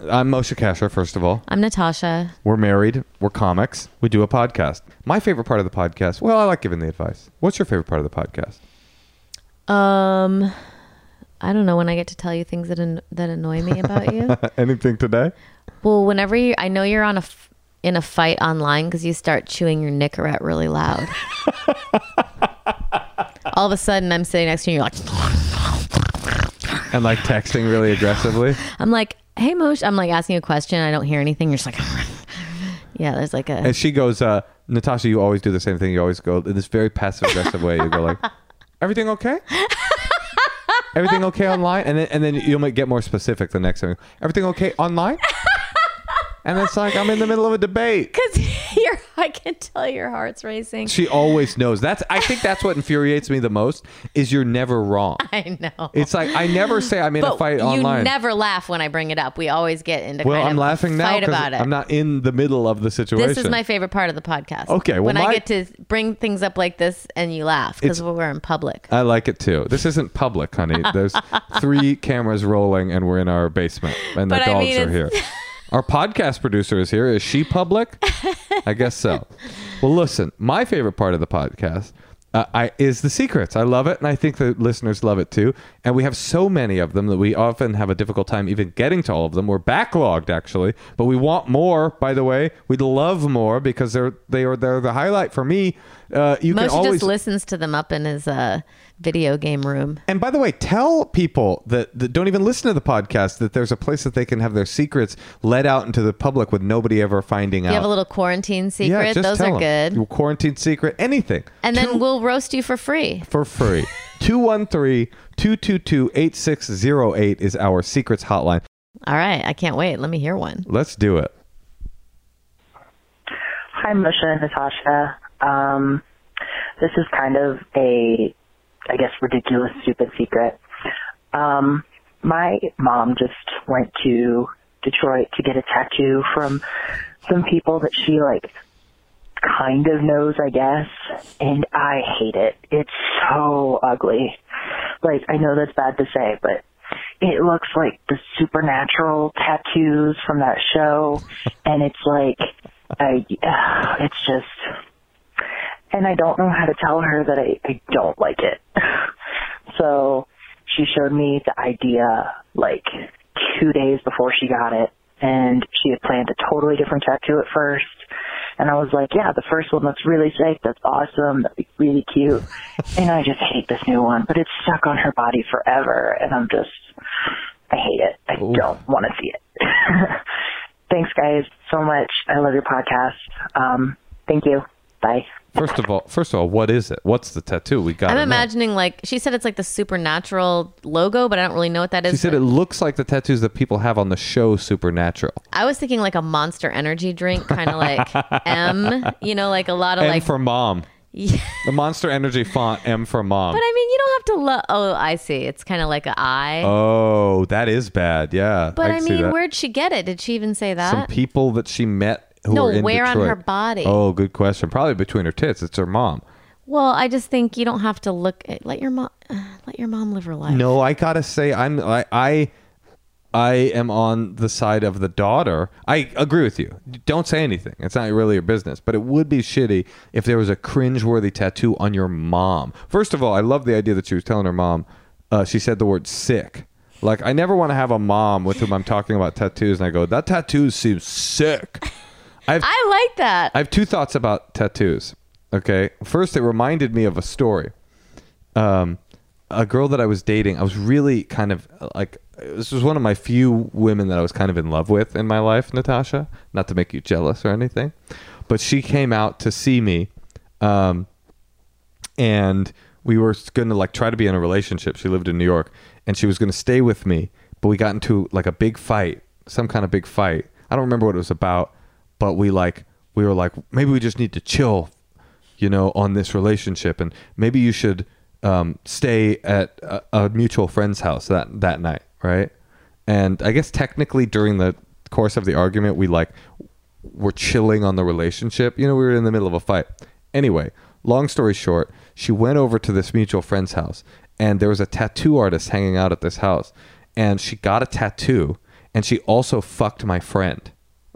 I'm Moshe Kasher, first of all. I'm Natasha. We're married. We're comics. We do a podcast. My favorite part of the podcast, well, I like giving the advice. What's your favorite part of the podcast? Um, I don't know when I get to tell you things that an- that annoy me about you. Anything today? well, whenever you, I know you're on a f- in a fight online because you start chewing your Nicorette really loud. All of a sudden, I'm sitting next to you. and You're like, And like texting really aggressively? I'm like, hey, Moshe, I'm like asking a question. I don't hear anything. You're just like, yeah. There's like a. And she goes, uh, Natasha, you always do the same thing. You always go in this very passive aggressive way. You go like, everything okay? everything okay online? And then and then you'll get more specific the next time. Everything okay online? And it's like I'm in the middle of a debate. Because you're, I can tell your heart's racing. She always knows. That's I think that's what infuriates me the most is you're never wrong. I know. It's like I never say I'm in a but fight you online. never laugh when I bring it up. We always get into well, kind I'm of laughing now fight about it. I'm not in the middle of the situation. this is my favorite part of the podcast. Okay, well, when my- I get to bring things up like this and you laugh because we're in public. I like it too. This isn't public, honey. There's three cameras rolling, and we're in our basement, and the But I dogs mean, are here. Our podcast producer is here. Is she public? I guess so. Well, listen, my favorite part of the podcast uh, I, is the secrets. I love it, and I think the listeners love it too. And we have so many of them that we often have a difficult time even getting to all of them. We're backlogged, actually, but we want more. By the way, we'd love more because they're they are they're the highlight for me. Uh, you Moshe can always just listens to them up in his uh, video game room. and by the way, tell people that, that don't even listen to the podcast that there's a place that they can have their secrets let out into the public with nobody ever finding You out. You have a little quarantine secret. just Those tell are 'em. good. Your quarantine secret, anything. And then Two- we'll roast you for free. for free. 213-222-8608 is our secrets hotline. All right. I can't wait. Let me hear one. Let's do it. Hi, Moshe and Natasha. Um, this is kind of a, I guess, ridiculous, stupid secret. Um, my mom just went to Detroit to get a tattoo from some people that she like kind of knows, I guess, and I hate it. It's so ugly. Like, I know that's bad to say, but it looks like the supernatural tattoos from that show, and it's like, I, it's just, and I don't know how to tell her that I, I don't like it. so she showed me the idea like two days before she got it, and she had planned a totally different tattoo at first. And I was like, yeah, the first one looks really sick. That's awesome. That'd be really cute. and I just hate this new one, but it's stuck on her body forever. And I'm just, I hate it. I don't want to see it. Thanks, guys, so much. I love your podcast. Um, thank you. Bye. First of all, first of all, what is it? What's the tattoo? We got I'm imagining like she said it's like the supernatural logo, but I don't really know what that is. She said it looks like the tattoos that people have on the show Supernatural. I was thinking like a monster energy drink, kind of like M, you know, like a lot of M like. for mom. Yeah. The Monster Energy font M for mom. But I mean, you don't have to love. Oh, I see. It's kind of like a I. Oh, that is bad. Yeah. but I, see mean, where'd she get it? Did she even say that? some people that she met who No, were in where on her body? Oh, good question. Probably between her tits. It's her mom. well, I just think you don't have to look. At, let your mom. Let your mom live her life. No, I gotta say, I'm I, I I am on the side of the daughter. I agree with you. Don't say anything. It's not really your business. But it would be shitty if there was a cringeworthy tattoo on your mom. First of all, I love the idea that she was telling her mom. Uh, she said the word sick. Like I never want to have a mom with whom I'm talking about tattoos, and I go, "That tattoo seems sick." I have I like that. I have two thoughts about tattoos. Okay. First, it reminded me of a story. Um, a girl that I was dating, I was really kind of like, this was one of my few women that I was kind of in love with in my life, Natasha. Not to make you jealous or anything, but she came out to see me. Um, and we were going to like try to be in a relationship. She lived in New York and she was going to stay with me, but we got into like a big fight, some kind of big fight. I don't remember what it was about, but we like we were like maybe we just need to chill you know, on this relationship, and maybe you should um, stay at a, a mutual friend's house that that night, right? And I guess technically during the course of the argument, we like were chilling on the relationship. You know, we were in the middle of a fight. Anyway, long story short, she went over to this mutual friend's house, and there was a tattoo artist hanging out at this house, and she got a tattoo, and she also fucked my friend,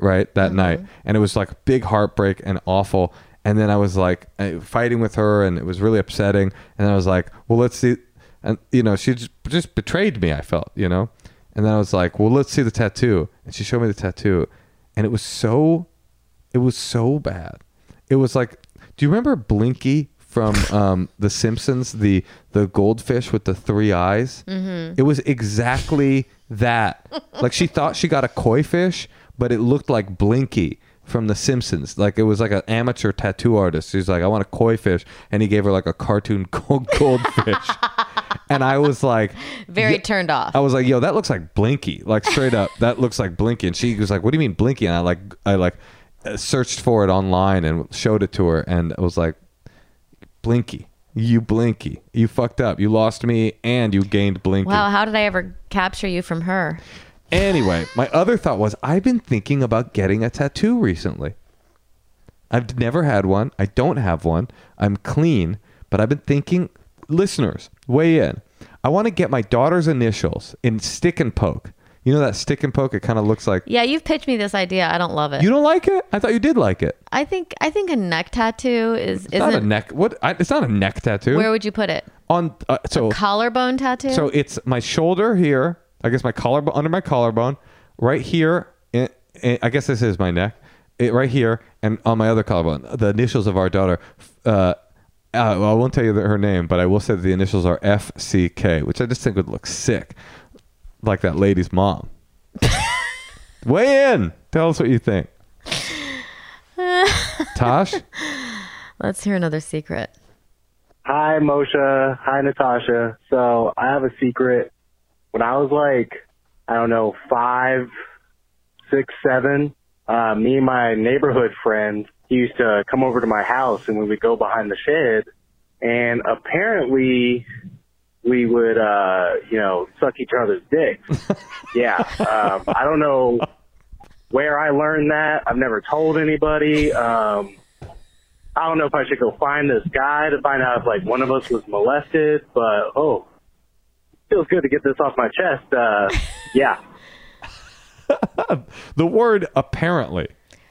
right that night, and it was like big heartbreak and awful. And then I was like uh, fighting with her, and it was really upsetting. And I was like, well, let's see. And you know, she just, just betrayed me. I felt, you know. And then I was like, well, let's see the tattoo. And she showed me the tattoo, and it was so, it was so bad. It was like, do you remember Blinky from um, The Simpsons, the the goldfish with the three eyes? Mm-hmm. It was exactly that. like she thought she got a koi fish, but it looked like Blinky from The Simpsons. Like it was like an amateur tattoo artist. He's like, I want a koi fish, and he gave her like a cartoon gold goldfish. and I was like, Very "Yeah." turned off. I was like, yo, that looks like Blinky. Like straight up, that looks like Blinky. And she was like, what do you mean Blinky? And I like, I like searched for it online and showed it to her, and I was like, Blinky, you Blinky, you fucked up. You lost me, and you gained Blinky. Wow, how did I ever capture you from her? Anyway, my other thought was I've been thinking about getting a tattoo recently. I've never had one. I don't have one. I'm clean, but I've been thinking, listeners, weigh in. I want to get my daughter's initials in stick and poke. You know that stick and poke? It kind of looks like. Yeah, you've pitched me this idea. I don't love it. You don't like it? I thought you did like it. I think I think a neck tattoo is It's not a isn't. neck. What? I, it's not a neck tattoo. Where would you put it? On uh, so Collarbone tattoo. So it's my shoulder here. I guess my collarbone under my collarbone, right here. In, in- I guess this is my neck. It, right here and on my other collarbone, the initials of our daughter. Uh, uh, well, I won't tell you the, her name, but I will say that the initials are FCK, which I just think would look sick, like that lady's mom. Weigh in. Tell us what you think. Tosh, Let's hear another secret. Hi, Moshe. Hi, Natasha. So I have a secret. When I was like, I don't know, five, six, seven, uh, me and my neighborhood friend, he used to come over to my house and we would go behind the shed and apparently we would, uh, you know, suck each other's dicks. yeah. Um, I don't know where I learned that. I've never told anybody. Um, I don't know if I should go find this guy to find out if like one of us was molested, but oh, feels good to get this off my chest. Uh, yeah. the word apparently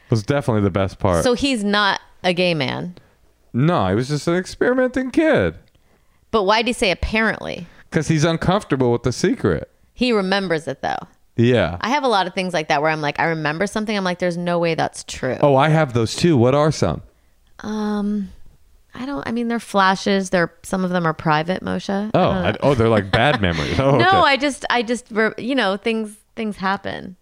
was definitely the best part. So he's not a gay man. no, he was just an experimenting kid. But why did he say apparently? Because he's uncomfortable with the secret. He remembers it though. Yeah. I have a lot of things like that where I'm like, I remember something. I'm like, there's no way that's true. oh, I have those too. What are some? Um, I don't. I mean, they're flashes. They're some of them are private, Moshe. Oh, don't. I, oh, they're like bad memories. Oh, okay. no, I just, I just, you know, things, things happen.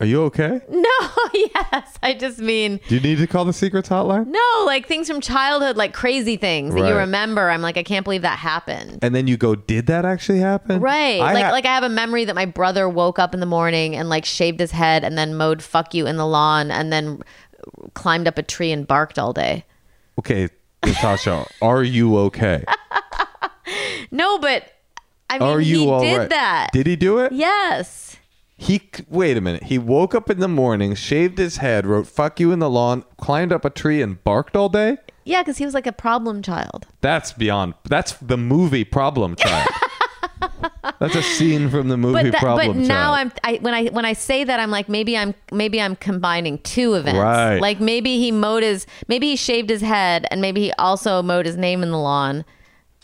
are you okay? No, yes, I just mean. Do you need to call the secrets hotline? No, like things from childhood, like crazy things that you remember. I'm like, I can't believe that happened. And then you go, did that actually happen? Right. I like ha- like I have a memory that my brother woke up in the morning and like shaved his head and then mowed fuck you in the lawn and then climbed up a tree and barked all day. Okay, Natasha, are you okay? No, but I mean are you he all did right? that. Did he do it? yes. He wait a minute. He woke up in the morning, shaved his head, wrote "fuck you" in the lawn, climbed up a tree, and barked all day. Yeah, because he was like a problem child. That's beyond. That's the movie Problem Child. that's a scene from the movie But that, Problem but now Child. I'm I when I when I say that I'm like maybe I'm maybe I'm combining two events. Right. Like maybe he mowed his maybe he shaved his head and maybe he also mowed his name in the lawn.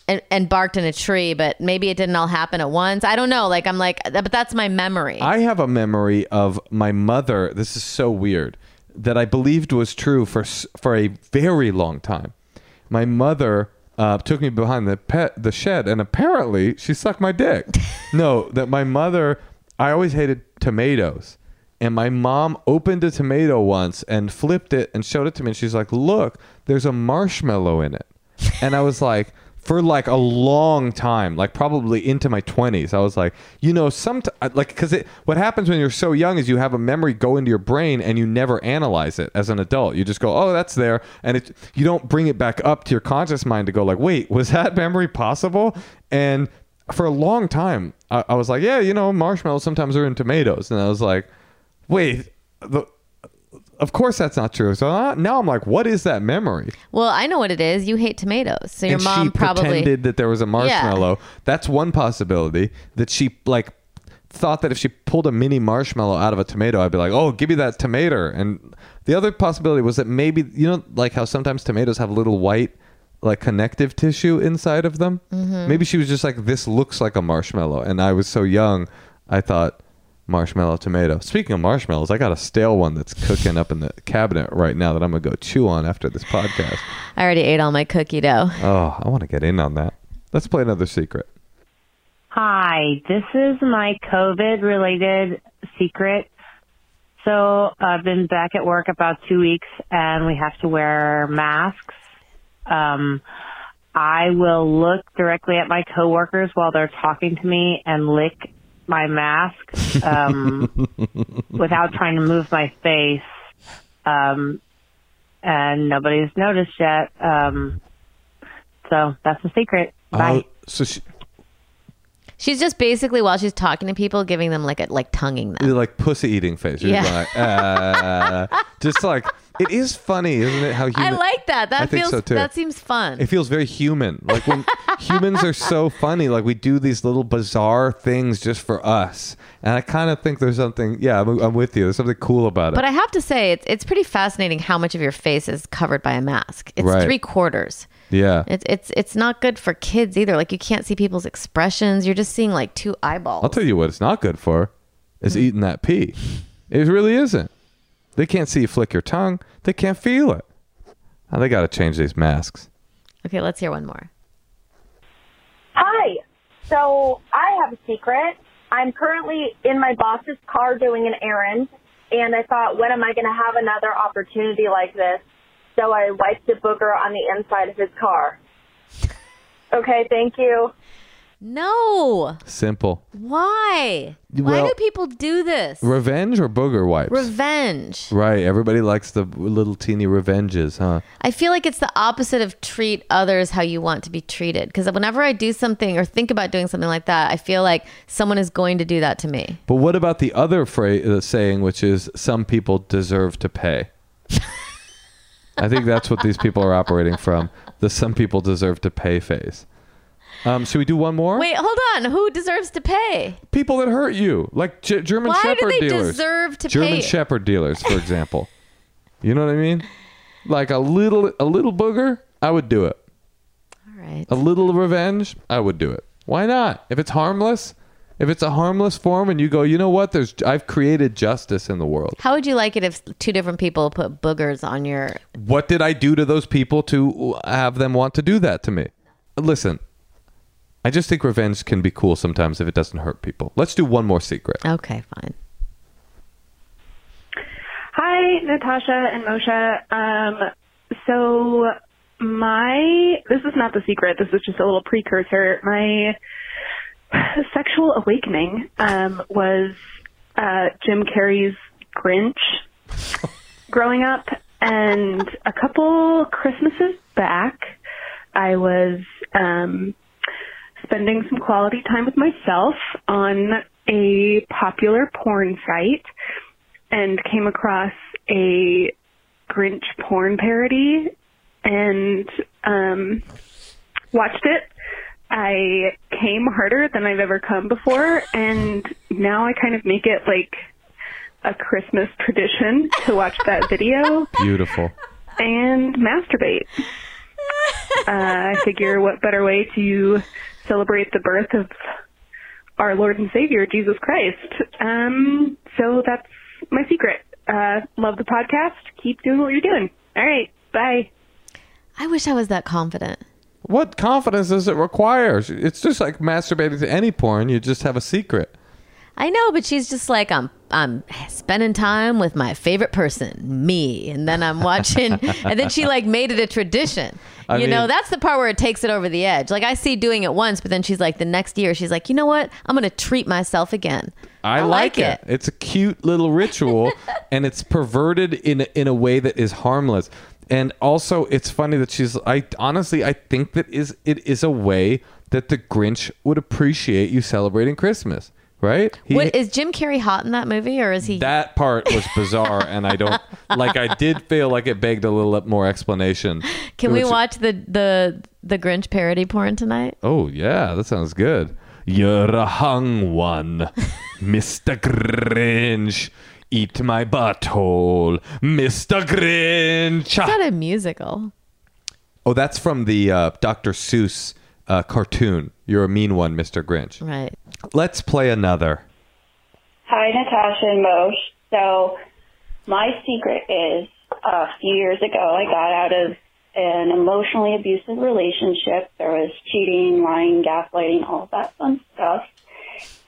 And, and barked in a tree, but maybe it didn't all happen at once. I don't know. Like I'm like, but that's my memory. I have a memory of my mother. This is so weird that I believed was true for for a very long time. My mother uh, took me behind the pet the shed, and apparently she sucked my dick. no, that my mother. I always hated tomatoes, and my mom opened a tomato once and flipped it and showed it to me, and she's like, "Look, there's a marshmallow in it," and I was like. For like a long time, like probably into my 20s. I was like, you know, some like because it what happens when you're so young is you have a memory go into your brain and you never analyze it as an adult. You just go, oh, that's there, and it you don't bring it back up to your conscious mind to go like, wait, was that memory possible? And for a long time, I, I was like, yeah, you know, marshmallows sometimes are in tomatoes, and I was like, wait, the of course that's not true. So uh, now I'm like, what is that memory? Well, I know what it is. You hate tomatoes, so your and mom she probably pretended that there was a marshmallow. That's one possibility. That she like thought that if she pulled a mini marshmallow out of a tomato, I'd be like, oh, give me that tomato. And the other possibility was that maybe you know, like how sometimes tomatoes have little white like connective tissue inside of them. Mm-hmm. Maybe she was just like, this looks like a marshmallow, and I was so young, I thought marshmallow tomato. Speaking of marshmallows, I got a stale one that's cooking up in the cabinet right now that I'm gonna go chew on after this podcast. I already ate all my cookie dough. Oh, I want to get in on that. Let's play another secret. Hi, this is my COVID related secret. So I've been back at work about two weeks and we have to wear masks. Um, I will look directly at my coworkers while they're talking to me and lick my mask um, without trying to move my face. Um, and nobody's noticed yet. Um, so that's the secret. Bye. Oh, so she, She's just basically while she's talking to people, giving them like a like tonguing them. you're like pussy eating face. You're Yeah. like, uh, just like it is funny, isn't it? How human. I like that. That I think feels so, too. that seems fun. It feels very human. Like when humans are so funny, like we do these little bizarre things just for us. And I kind of think there's something, yeah, I'm, I'm with you. There's something cool about it. but I have to say, it's it's pretty fascinating how much of your face is covered by a mask. It's Right. three quarters. yeah. It's it's it's not good for kids either. Like you can't see people's expressions. You're just seeing like two eyeballs. I'll tell you what it's not good for is eating that pee. It really isn't. They can't see you flick your tongue. They can't feel it. Now they got to change these masks. Okay, let's hear one more. Hi. So I have a secret. I'm currently in my boss's car doing an errand, and I thought, when am I going to have another opportunity like this? So I wiped a booger on the inside of his car. Okay, thank you. No. Simple. Why? Why do people do this? Revenge or booger wipes? Revenge. right. Everybody likes the little teeny revenges, huh? I feel like it's the opposite of treat others how you want to be treated. Because whenever I do something or think about doing something like that, I feel like someone is going to do that to me. But what about the other phrase, uh, saying, which is some people deserve to pay? I think that's what these people are operating from. The some people deserve to pay phase. Um, should we do one more? Wait, hold on. Who deserves to pay? People that hurt you, like G- German Why do Shepherd they dealers. deserve to pay? German pay? Shepherd dealers, for example. you know what I mean? Like a little, a little booger, I would do it. All right. A little revenge, I would do it. Why not? If it's harmless, if it's a harmless form, and you go, you know what? There's, I've created justice in the world. How would you like it if two different people put boogers on your. What did I do to those people to have them want to do that to me? Listen, I just think revenge can be cool sometimes if it doesn't hurt people. Let's do one more secret. Okay, fine. Hi, Natasha and Moshe. Um, so my this is not the secret. This is just a little precursor. My sexual awakening um, was uh, Jim Carrey's Grinch growing up, and a couple Christmases back, I was um, spending some quality time with myself on a popular porn site and came across a Grinch porn parody and um, watched it. I came harder than I've ever come before, and now I kind of make it like a Christmas tradition to watch that video Beautiful. and masturbate. Uh, I figure what better way to celebrate the birth of our Lord and Savior, Jesus Christ. Um, so that's my secret. Uh, love the podcast. Keep doing what you're doing. All right. Bye. I wish I was that confident. What confidence does it require? It's just like masturbating to any porn. You just have a secret. I know, but she's just like I'm. I'm spending time with my favorite person, me, and then I'm watching, and then she like made it a tradition. I you know, that's the part where it takes it over the edge. Like I see doing it once, but then she's like, the next year, she's like, you know what? I'm going to treat myself again. I, like, it. It's a cute little ritual, and it's perverted in in a way that is harmless. And also, it's funny that she's. I honestly, I think that is it is a way that the Grinch would appreciate you celebrating Christmas, right? He- What, is Jim Carrey hot in that movie, or is he? that part was bizarre, and I don't like. I did feel like it begged a little more explanation. Can we watch the the the Grinch parody porn tonight? Oh yeah, that sounds good. You're a hung one, Mr. Grinch. Eat my butthole, Mr. Grinch. Is that a musical? Oh, that's from the uh, Dr. Seuss uh, cartoon. You're a mean one, Mr. Grinch. Right. Let's play another. Hi, Natasha and Moshe. So, my secret is a few years ago, I got out of an emotionally abusive relationship. There was cheating, lying, gaslighting, all that fun stuff.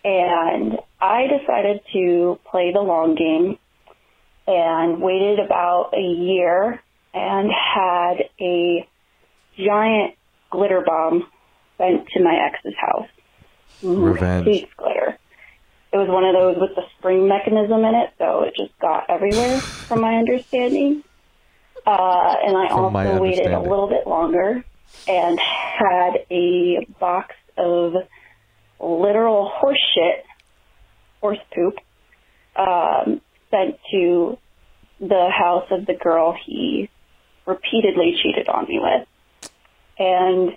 And I decided to play the long game and waited about a year and had a giant glitter bomb sent to my ex's house. Revenge. Hates glitter. It was one of those with the spring mechanism in it, so it just got everywhere, from my understanding. Uh, and I From also waited a little bit longer and had a box of literal horse shit, horse poop, um, sent to the house of the girl he repeatedly cheated on me with. And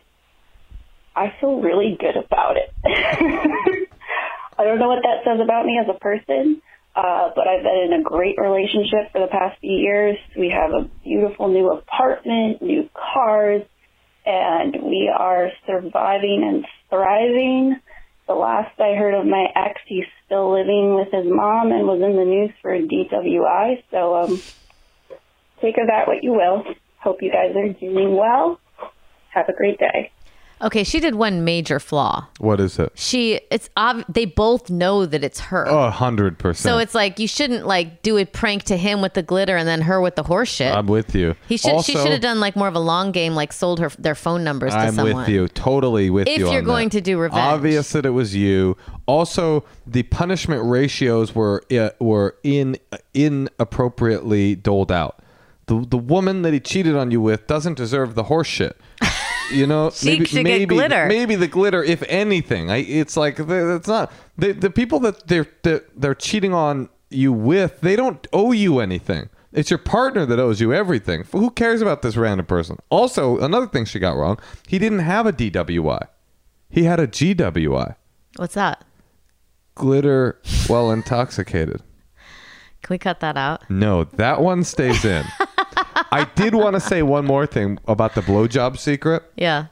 I feel really good about it. I don't know what that says about me as a person, uh, but I've been in a great relationship for the past few years. We have a beautiful new apartment, new cars, and we are surviving and thriving. The last I heard of my ex, he's still living with his mom and was in the news for a DWI. So, um, take of that what you will. Hope you guys are doing well. Have a great day. Okay, she did one major flaw. What is it? She, it's ob- they both know that it's her. Oh, 100%. So it's like you shouldn't like do a prank to him with the glitter and then her with the horse shit. I'm with you. he should. she should have done like more of a long game, like sold her their phone numbers to I'm someone. with you. Totally with If you. you're on going that. to do revenge. obvious that it was you. Also, the punishment ratios were uh, were in inappropriately doled out. The the woman that he cheated on you with doesn't deserve the horse shit. You know, maybe get maybe glitter. maybe the glitter, if anything. I, it's like it's not the the people that they're that they're cheating on you with. They don't owe you anything. It's your partner that owes you everything. Who cares about this random person? Also, another thing she got wrong. He didn't have a DWI. He had a GWI. What's that? Glitter while intoxicated. Can we cut that out? No, that one stays in. I did want to say one more thing about the blowjob secret Yeah.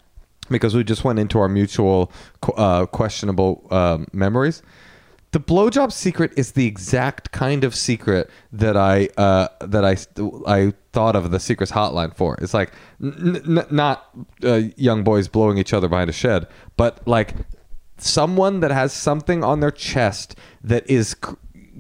because we just went into our mutual uh, questionable um, memories. The blowjob secret is the exact kind of secret that I uh, that I I thought of the secrets hotline for. It's like n- n- not uh, young boys blowing each other behind a shed, but like someone that has something on their chest that is c-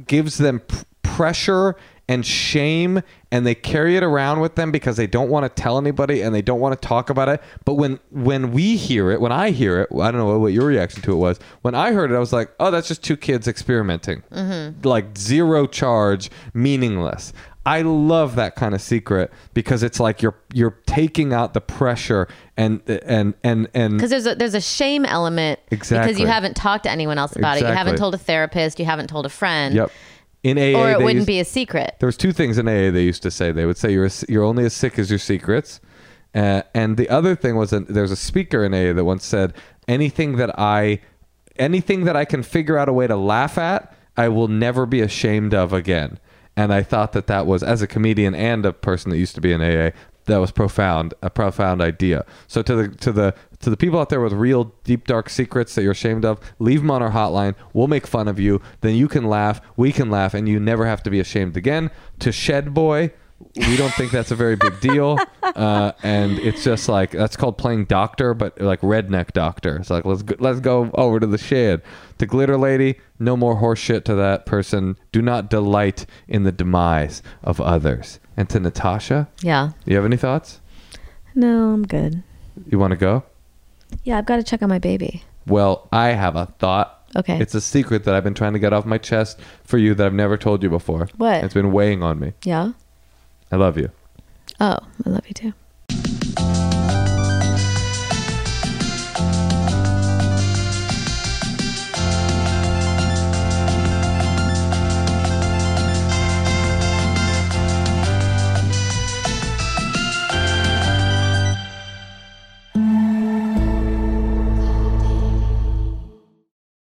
gives them pressure and shame and they carry it around with them because they don't want to tell anybody and they don't want to talk about it but when when we hear it when i hear it i don't know what your reaction to it was when i heard it i was like oh that's just two kids experimenting mm-hmm. like zero charge meaningless I love that kind of secret because it's like you're you're taking out the pressure and and and and Because there's a there's a shame element exactly because you haven't talked to anyone else about it. You haven't told a therapist. You haven't told a friend. Yep. In AA, Or it wouldn't used- be a secret. There was two things in AA they used to say. They would say you're a, you're only as sick as your secrets, uh, and the other thing was that there's a speaker in AA that once said anything that I anything that I can figure out a way to laugh at, I will never be ashamed of again. And I thought that that was as a comedian and a person that used to be in AA. That was profound, a profound idea. So to the to the to the people out there with real deep dark secrets that you're ashamed of, leave them on our hotline. We'll make fun of you. Then you can laugh, we can laugh, and you never have to be ashamed again. To Shed Boy, we don't think that's a very big deal, uh, and it's just like that's called playing doctor, but like redneck doctor. It's like let's go, let's go over to the shed. The Glitter Lady, no more horse shit to that person. Do not delight in the demise of others. And to Natasha, Yeah. you have any thoughts? No, I'm good. You want to go? Yeah, I've got to check on my baby. Well, I have a thought. Okay. It's a secret that I've been trying to get off my chest for you that I've never told you before. What? It's been weighing on me. Yeah. I love you. Oh, I love you too.